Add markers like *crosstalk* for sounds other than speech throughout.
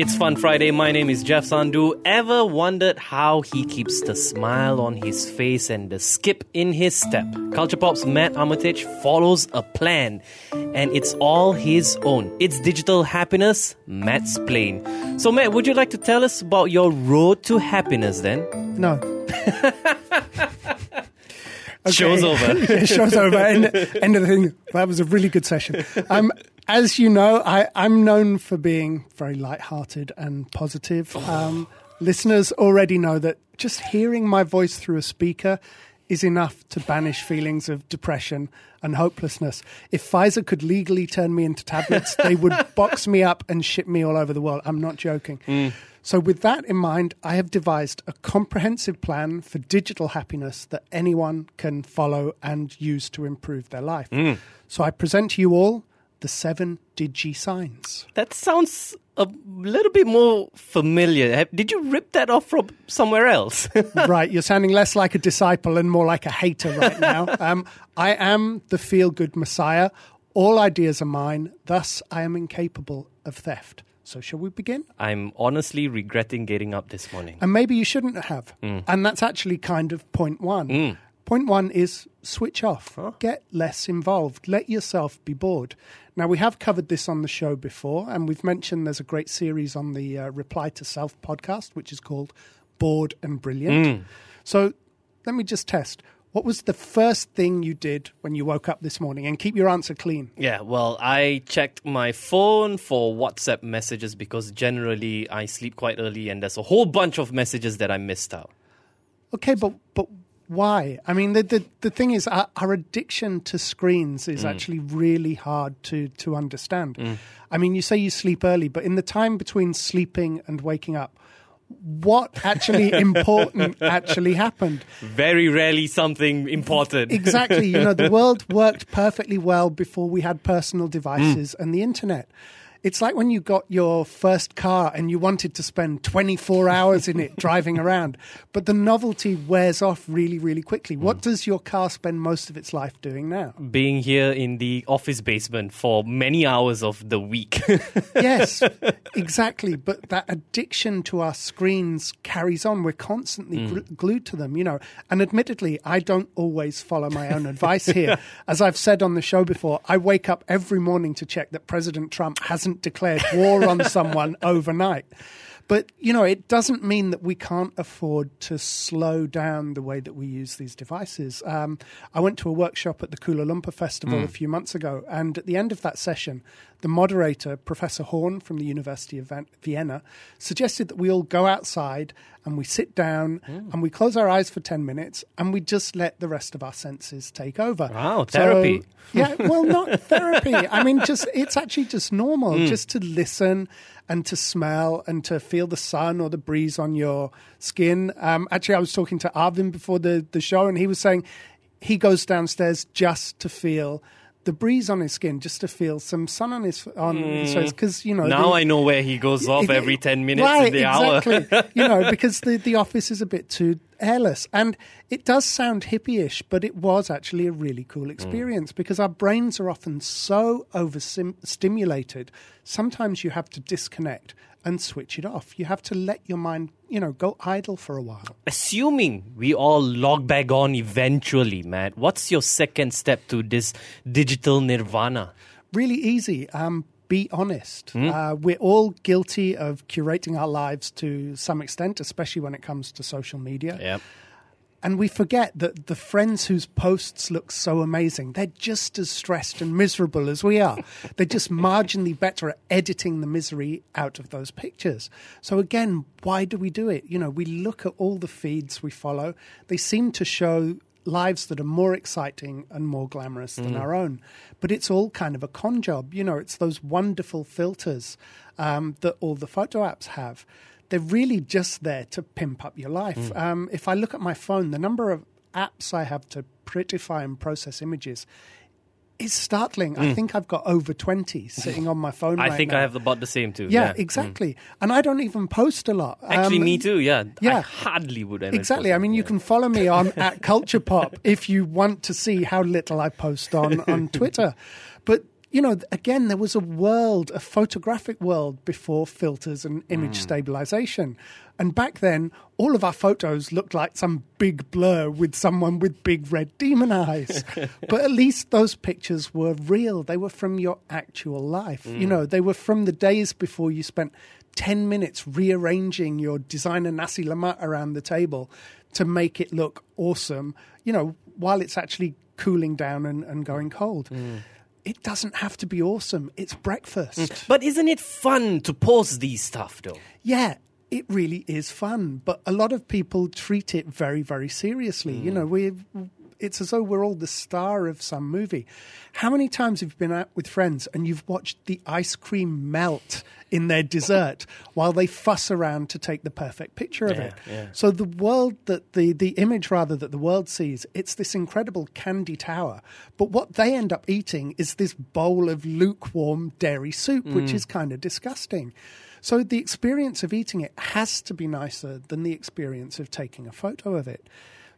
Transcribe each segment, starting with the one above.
It's Fun Friday. My name is Jeff Sandhu. Ever wondered how he keeps the smile on his face and the skip in his step? Culture Pop's Matt Armitage follows a plan, and it's all his own. It's digital happiness, Matt's plane. So, Matt, would you like to tell us about your road to happiness then? No. *laughs* Okay. Show's over. *laughs* yeah, show's over. End, end of the thing. That was a really good session. Um, as you know, I, I'm known for being very light-hearted and positive. Um, listeners already know that just hearing my voice through a speaker is enough to banish feelings of depression and hopelessness. If Pfizer could legally turn me into tablets, they would *laughs* box me up and ship me all over the world. I'm not joking. So, with that in mind, I have devised a comprehensive plan for digital happiness that anyone can follow and use to improve their life. So, I present to you all the seven digi signs. That sounds a little bit more familiar. Did you rip that off from somewhere else? *laughs* right, you're sounding less like a disciple and more like a hater right now. *laughs* Um, I am the feel good messiah. All ideas are mine, thus, I am incapable of theft. So, shall we begin? I'm honestly regretting getting up this morning. And maybe you shouldn't have. And that's actually kind of point one. Point one is switch off, get less involved, let yourself be bored. Now, we have covered this on the show before, and we've mentioned there's a great series on the uh, Reply to Self podcast, which is called Bored and Brilliant. So, let me just test. What was the first thing you did when you woke up this morning? And keep your answer clean. Yeah, well, I checked my phone for WhatsApp messages because generally I sleep quite early and there's a whole bunch of messages that I missed out. Okay, but but why? I mean, the the, the thing is, our, our addiction to screens is mm. actually really hard to to understand. Mm. I mean, you say you sleep early, but in the time between sleeping and waking up, what actually *laughs* important actually happened? Very rarely something important. Exactly. You know, the world worked perfectly well before we had personal devices *laughs* mm. and the internet. It's like when you got your first car and you wanted to spend 24 *laughs* hours in it driving around, but the novelty wears off really, really quickly. What mm. does your car spend most of its life doing now? Being here in the office basement for many hours of the week. *laughs* yes, exactly. But that addiction to our screens carries on. We're constantly mm. gl- glued to them, you know. And admittedly, I don't always follow my own advice *laughs* here. As I've said on the show before, I wake up every morning to check that President Trump hasn't declared war on someone overnight. But, you know, it doesn't mean that we can't afford to slow down the way that we use these devices. Um, I went to a workshop at the Kuala Lumpur Festival hmm. a few months ago, and at the end of that session, the moderator, Professor Horn from the University of Vienna, suggested that we all go outside and we sit down hmm. and we close our eyes for 10 minutes and we just let the rest of our senses take over. Wow, So- therapy. yeah, well, not *laughs* therapy. I mean, just it's actually just normal, hmm. just to listen and to smell and to feel the sun or the breeze on your skin. Um, actually, I was talking to Arvin before the, the show, and he was saying he goes downstairs just to feel the breeze on his skin, just to feel some sun on his on his face, because you know now the- I know where he goes off it- every 10 minutes right, in the hour. you know, *laughs* because the, the office is a bit too airless. And it does sound hippie-ish, but it was actually a really cool Mm. experience because our brains are often so overstimulated. Sometimes you have to disconnect and switch it off. You have to let your mind, you know, go idle for a while. Assuming we all log back on eventually, Matt, what's your second step to this digital nirvana? really easy. Um, be honest. Hmm? Uh, we're all guilty of curating our lives to some extent, especially when it comes to social media. Yep. And we forget that the friends whose posts look so amazing, they're just as stressed and miserable as we are. *laughs* they're just marginally better at editing the misery out of those pictures. So again, why do we do it? You know, we look at all the feeds we follow. They seem to show lives that are more exciting and more glamorous than our own. But it's all kind of a con job. You know, it's those wonderful filters um, that all the photo apps have. They're really just there to pimp up your life. Um, if I look at my phone, the number of apps I have to prettify and process images It's startling. I think I've got over 20 sitting on my phone *laughs* I right think now. I have about the same too. Yeah, Mm. exactly. And I don't even post a lot. Actually, Um, me too. Yeah. I yeah. hardly would ever. Exactly. I mean, you something, can follow me on *laughs* at Culture Pop if you want to see how little I post on, on *laughs* Twitter. But, you know, again, there was a world, a photographic world before filters and image mm. stabilization. And back then, all of our photos looked like some big blur with someone with big red demon eyes. *laughs* but at least those pictures were real. They were from your actual life. You mm. know, they were from the days before you spent 10 minutes rearranging your designer Nasi Lemak around the table to make it look awesome, you know, while it's actually cooling down and, and going cold. Mm. It doesn't have to be awesome. It's breakfast. Mm. But isn't it fun to post these stuff though? Yeah, it really is fun, but a lot of people treat it very, very seriously. You mm. know, we it's as though we're all the star of some movie. How many times have you been out with friends and you've watched the ice cream melt in their dessert while they fuss around to take the perfect picture of Yeah, it? yeah. So the world that the the image rather that the world sees, it's this incredible candy tower. But what they end up eating is this bowl of lukewarm dairy soup, which mm. is kind of disgusting. So the experience of eating it has to be nicer than the experience of taking a photo of it.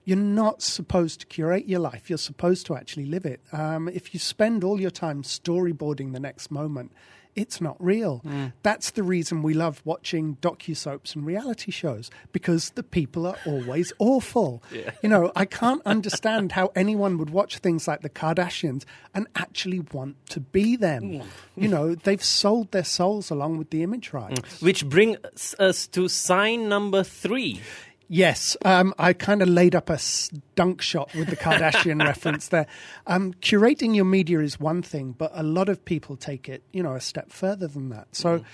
You're not supposed to curate your life. You're supposed to actually live it. Um, if you spend all your time storyboarding the next moment, it's not real. That's the reason we love watching docu-soaps and reality shows because the people are always *laughs* awful. You know, I can't understand how anyone would watch things like the Kardashians and actually want to be them. you know, they've sold their souls along with the image rights. Which brings us to sign number three. Yes, um, I kind of laid up a dunk shot with the Kardashian *laughs* reference there. Um, curating your media is one thing, but a lot of people take it, you know, a step further than that. So,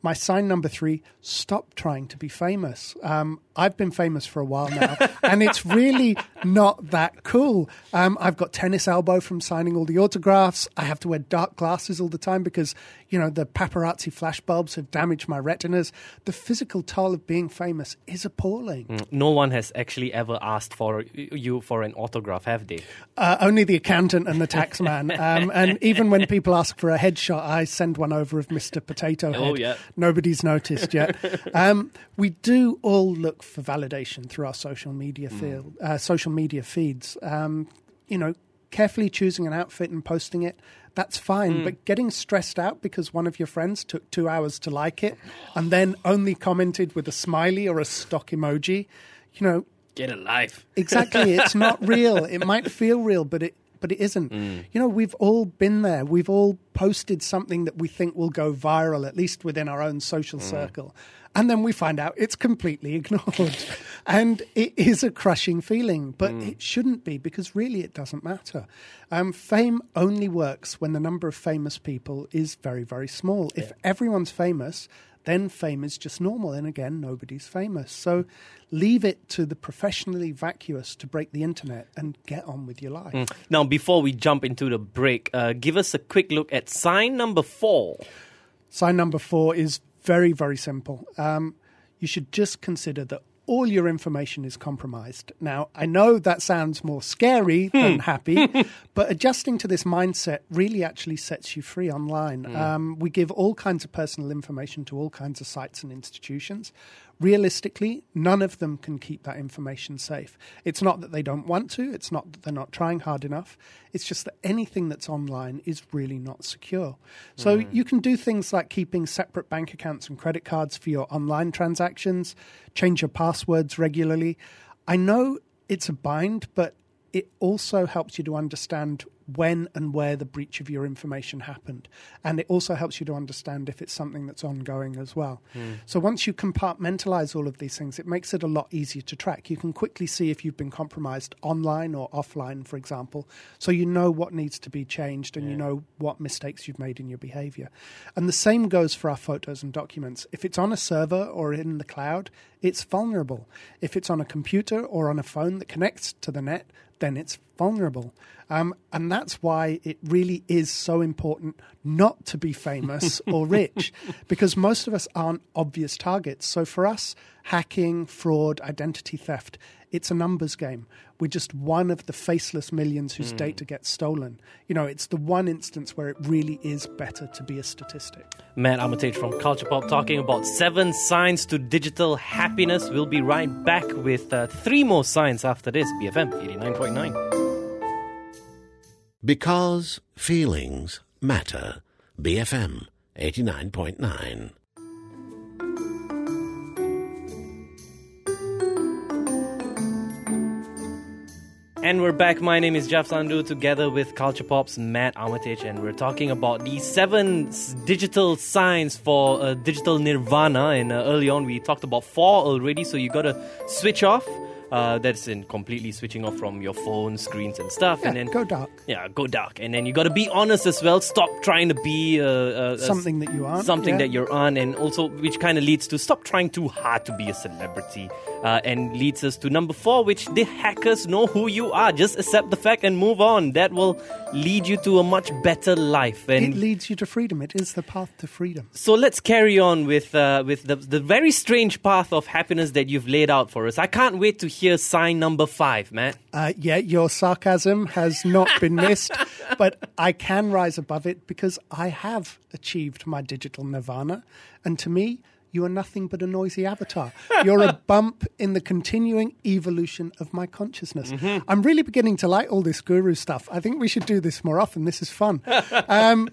my sign number three: stop trying to be famous. Um, I've been famous for a while now, and it's really not that cool. Um, I've got tennis elbow from signing all the autographs. I have to wear dark glasses all the time because you know the paparazzi flashbulbs have damaged my retinas. The physical toll of being famous is appalling. No one has actually ever asked for you for an autograph, have they? Uh, only the accountant and the tax man. Um, and even when people ask for a headshot, I send one over of Mr. Potato Head. Oh, yeah. Nobody's noticed yet. um, we do all look for validation through our social media field, uh, social media feeds. Um, you know, carefully choosing an outfit and posting it. That's fine, but getting stressed out because one of your friends took two hours to like it and then only commented with a smiley or a stock emoji, you know, Get a life. exactly it's not *laughs* real it might feel real but it but it isn't. Mm. You know we've all been there. We've all posted something that we think will go viral at least within our own social mm. circle. And then we find out it's completely *laughs* ignored. And it is a crushing feeling but mm. it shouldn't be because really it doesn't matter. Um, fame only works when the number of famous people is very very small. If everyone's famous then fame is just normal. And again, nobody's famous. So leave it to the professionally vacuous to break the internet and get on with your life. Now, before we jump into the break, uh, give us a quick look at sign number four. Sign number four is very, very simple. Um, you should just consider that all your information is compromised. Now, I know that sounds more scary than happy, *laughs* but adjusting to this mindset really actually sets you free online. Um, we give all kinds of personal information to all kinds of sites and institutions. Realistically, none of them can keep that information safe. It's not that they don't want to, it's not that they're not trying hard enough. It's just that anything that's online is really not secure. So hmm. you can do things like keeping separate bank accounts and credit cards for your online transactions, change your passwords regularly. I know it's a bind, but it also helps you to understand when and where the breach of your information happened. And it also helps you to understand if it's something that's ongoing as well. Hmm. So once you compartmentalize all of these things, it makes it a lot easier to track. You can quickly see if you've been compromised online or offline, for example. So you know what needs to be changed and you know what mistakes you've made in your behavior. And the same goes for our photos and documents. If it's on a server or in the cloud, it's vulnerable. If it's on a computer or on a phone that connects to the net, then it's vulnerable. Um, and that's why it really is so important not to be famous *laughs* or rich, because most of us aren't obvious targets. So for us, hacking, fraud, identity theft, it's a numbers game. We're just one of the faceless millions whose data gets stolen. You know, it's the one instance where it really is better to be a statistic. Matt Armitage from Culture Pop talking about seven signs to digital happiness. We'll be right back with uh, three more signs after this. BFM 89.9. Because feelings matter. BFM 89.9. And we're back. My name is Jeff Sandhu together with Culture Pop's Matt Armitage, and we're talking about the seven digital signs for uh, digital nirvana. And uh, early on, we talked about four already, so you gotta switch off. Uh, that's in completely switching off from your phone screens and stuff. Yeah, and then go dark. Yeah, go dark. And then you gotta be honest as well. Stop trying to be uh, uh, Something that you aren't, Something yeah. that you're on, and also which kind of leads to stop trying too hard to be a celebrity, uh, and leads us to number four, which the hackers know who you are. Just accept the fact and move on. That will lead you to a much better life. And It leads you to freedom. It is the path to freedom. so let's carry on with uh, with the the very strange path of happiness that you've laid out for us. I can't wait to hear sign number five, Matt. Uh, yeah, your sarcasm has not been *laughs* missed, but I can rise above it because I have achieved my digital nirvana. And to me, you are nothing but a noisy avatar. You're a *laughs* bump in the continuing evolution of my consciousness. I'm really beginning to like all this guru stuff. I think we should do this more often. This is fun. *laughs* Um,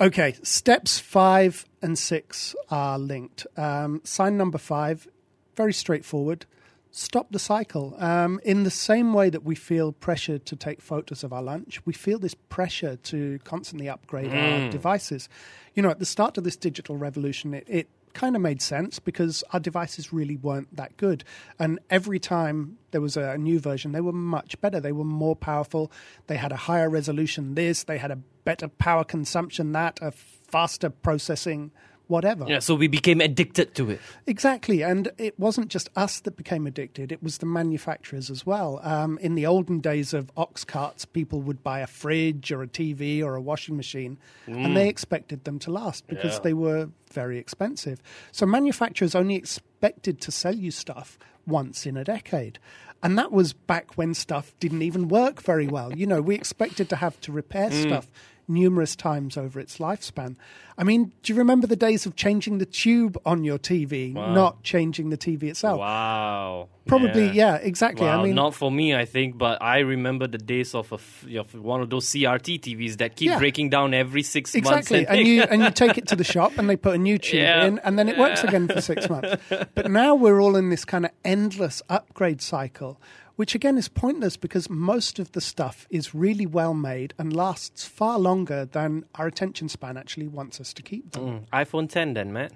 Okay, steps five and six are linked. Um, sign number five, very straightforward. Stop the cycle. Um, in the same way that we feel pressure to take photos of our lunch, we feel this pressure to constantly upgrade our devices. You know, at the start of this digital revolution, it, it kind of made sense because our devices really weren't that good. And every time there was a new version, they were much better. They were more powerful. They had a higher resolution this, they had a better power consumption that, a faster processing, whatever. Yeah, so we became addicted to it. Exactly, and it wasn't just us that became addicted; it was the manufacturers as well. Um, in the olden days of ox carts, people would buy a fridge or a TV or a washing machine, and they expected them to last because Yeah. they were very expensive. So manufacturers only expected to sell you stuff once in a decade. And that was back when stuff didn't even work very well. You know, we expected to have to repair stuff numerous times over its lifespan. I mean, do you remember the days of changing the tube on your TV, not changing the TV itself? Wow. Probably, yeah, exactly. Wow, I mean, not for me, I think, but I remember the days of, a f- of one of those CRT TVs that keep Yeah. breaking down every six Exactly, months. *laughs* and you and you take it to the shop and they put a new tube Yeah. in, and then it works again for six months. But now we're all in this kind of endless upgrade cycle, which again is pointless because most of the stuff is really well made and lasts far longer than our attention span actually wants us to keep them. Mm. iPhone 10 then, Matt.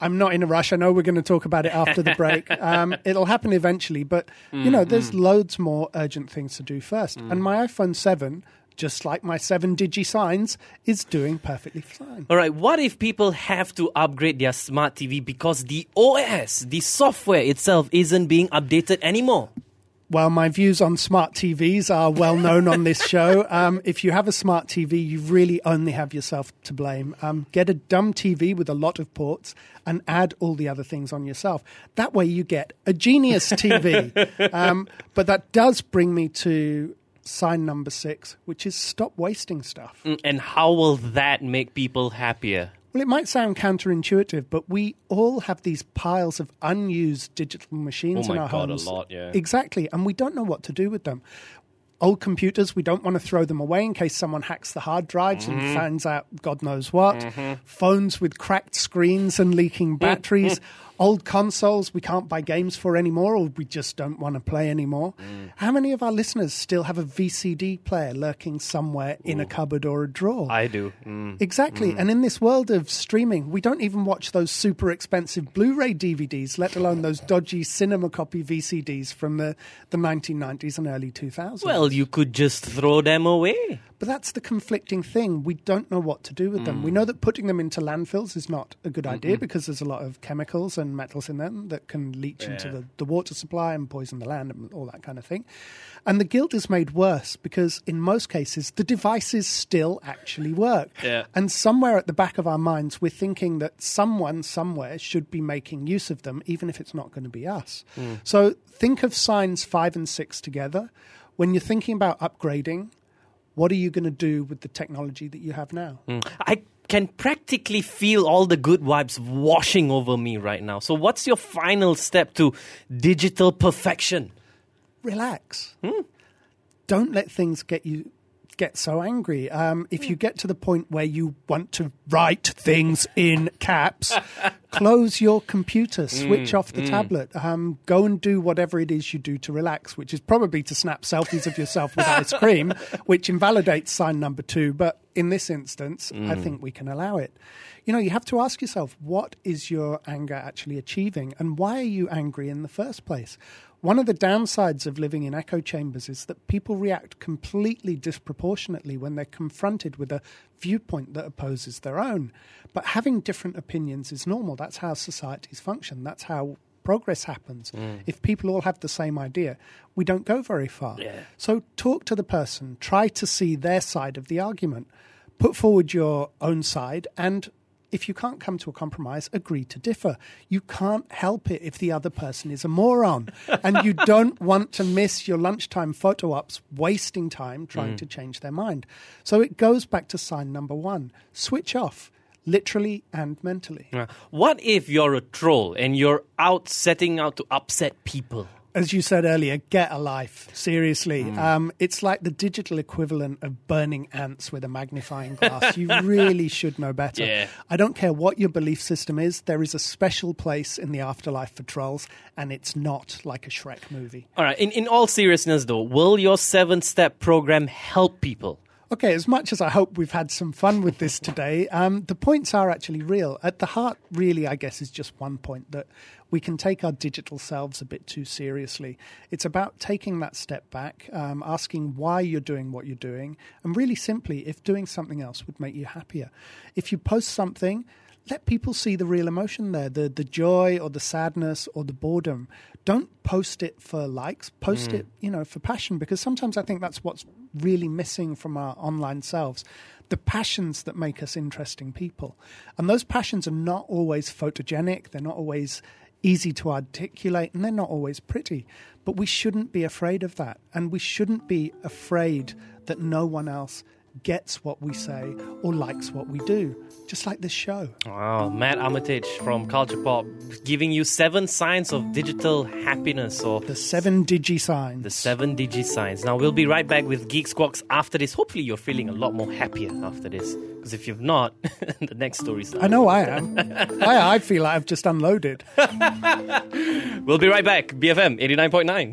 I'm not in a rush. I know we're going to talk about it after the break. *laughs* Um, it'll happen eventually, but you know, mm, there's mm. loads more urgent things to do first. And my iPhone 7, just like my 7 Digi Signs, is doing perfectly fine. All right, what if people have to upgrade their smart TV because the OS, the software itself, isn't being updated anymore? Well, my views on smart TVs are well known on this show. Um, if you have a smart TV, you really only have yourself to blame. Um, get a dumb TV with a lot of ports and add all the other things on yourself. That way, you get a genius TV. *laughs* um, but that does bring me to sign number six, which is stop wasting stuff. Mm, And how will that make people happier? Well, it might sound counterintuitive, but we all have these piles of unused digital machines Oh in our God, a homes. lot, yeah. Exactly, and we don't know what to do with them. Old computers, we don't want to throw them away in case someone hacks the hard drives Mm-hmm. and finds out God knows what. Phones with cracked screens and leaking *laughs* batteries. Old consoles we can't buy games for anymore, or we just don't want to play anymore. Mm. How many of our listeners still have a VCD player lurking somewhere in a cupboard or a drawer? I do. Mm. Exactly. And in this world of streaming, we don't even watch those super expensive Blu ray DVDs, let alone those dodgy cinema copy VCDs from the, the 1990s and early 2000s. Well, you could just throw them away. But that's the conflicting thing. We don't know what to do with them. We mm. know that putting them into landfills is not a good idea because there's a lot of chemicals and metals in them that can leach into the, the water supply and poison the land and all that kind of thing. And the guilt is made worse because in most cases the devices still actually work. Yeah. And somewhere at the back of our minds, we're thinking that someone somewhere should be making use of them, even if it's not going to be us. Mm. So think of signs five and six together. When you're thinking about upgrading, what are you going to do with the technology that you have now? Mm. I can practically feel all the good vibes washing over me right now. So, what's your final step to digital perfection? Relax. Hmm? Don't let things get you get so angry. Um, if you get to the point where you want to write things in caps, *laughs* close your computer, switch off the tablet, um, go and do whatever it is you do to relax, which is probably to snap selfies of yourself with ice cream, *laughs* which invalidates sign number two. But in this instance, I think we can allow it. You know, you have to ask yourself, what is your anger actually achieving, and why are you angry in the first place? One of the downsides of living in echo chambers is that people react completely disproportionately when they're confronted with a viewpoint that opposes their own. But having different opinions is normal. That's how societies function. That's how progress happens. Mm. If people all have the same idea, we don't go very far. Yeah. So talk to the person, try to see their side of the argument, put forward your own side, and if you can't come to a compromise, agree to differ. You can't help it if the other person is a moron. *laughs* and you don't want to miss your lunchtime photo ops wasting time trying to mm. change their mind. So it goes back to sign number one switch off, literally and mentally. What if you're a troll and you're out setting out to upset people? As you said earlier, get a life. Seriously. Mm. Um, it's like the digital equivalent of burning ants with a magnifying glass. you *laughs* really should know better. Yeah. I don't care what your belief system is, there is a special place in the afterlife for trolls, and it's not like a Shrek movie. All right, in, in all seriousness though, will your seven step program help people? Okay, as much as I hope we've had some fun with this today, um, the points are actually real. At the heart, really, I guess, is just one point that we can take our digital selves a bit too seriously. It's about taking that step back, um, asking why you're doing what you're doing, and really simply if doing something else would make you happier. If you post something, let people see the real emotion there the the joy or the sadness or the boredom don't post it for likes post it you know for passion because sometimes i think that's what's really missing from our online selves the passions that make us interesting people. And those passions are not always photogenic. They're not always easy to articulate and they're not always pretty. But we shouldn't be afraid of that. And we shouldn't be afraid that no one else gets what we say or likes what we do just like this show Wow, Matt Armitage from Culture Pop giving you seven signs of digital happiness or The seven digi signs. the seven digi signs. Now we'll be right back with Geek Squawks after this. Hopefully you're feeling a lot more happier after this. Because if you've not, *laughs* the next story starts. I know I am. I, I feel like I've just unloaded. *laughs* We'll be right back. BFM 89.9.